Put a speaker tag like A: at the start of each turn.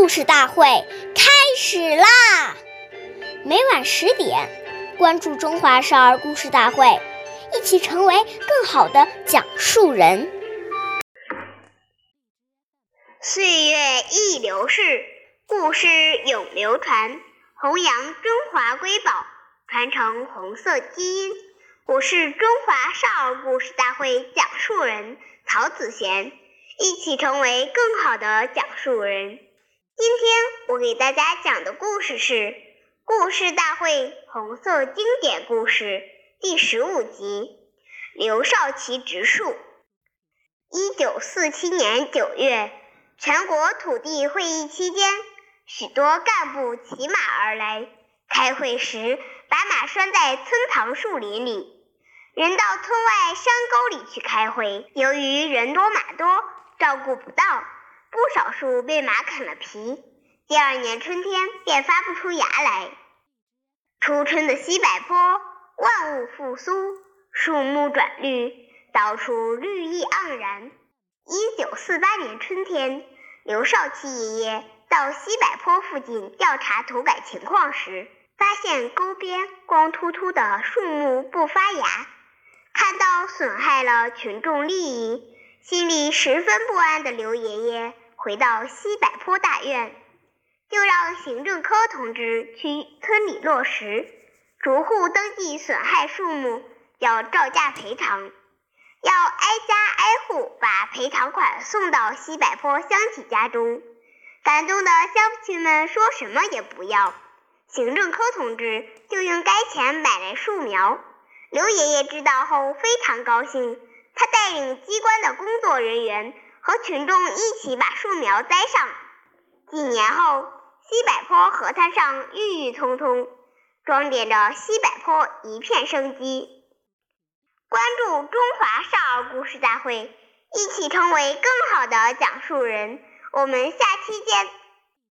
A: 故事大会开始啦！每晚十点，关注《中华少儿故事大会》，一起成为更好的讲述人。
B: 岁月易流逝，故事永流传，弘扬中华瑰宝，传承红色基因。我是中华少儿故事大会讲述人曹子贤，一起成为更好的讲述人。今天我给大家讲的故事是《故事大会红色经典故事》第十五集《刘少奇植树》。一九四七年九月，全国土地会议期间，许多干部骑马而来。开会时，把马拴在村旁树林里，人到村外山沟里去开会。由于人多马多，照顾不到。不少树被马啃了皮，第二年春天便发不出芽来。初春的西柏坡，万物复苏，树木转绿，到处绿意盎然。一九四八年春天，刘少奇爷爷到西柏坡附近调查土改情况时，发现沟边光秃秃的树木不发芽，看到损害了群众利益。心里十分不安的刘爷爷回到西柏坡大院，就让行政科同志去村里落实，逐户登记损害树木，要照价赔偿，要挨家挨户把赔偿款送到西柏坡乡亲家中。感动的乡亲们说什么也不要，行政科同志就用该钱买来树苗。刘爷爷知道后非常高兴。他带领机关的工作人员和群众一起把树苗栽上。几年后，西柏坡河滩上郁郁葱葱，装点着西柏坡一片生机。关注中华少儿故事大会，一起成为更好的讲述人。我们下期见。